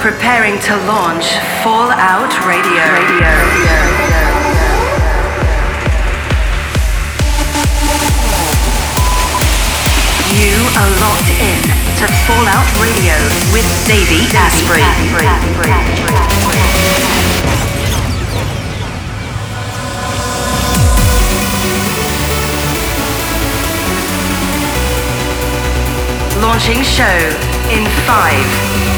Preparing to launch Fallout Radio. Radio. You are locked in to Fallout Radio with Davey Asprey. Launching show in five,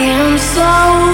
I'm so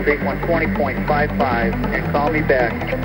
on frequency 120.55 and call me back.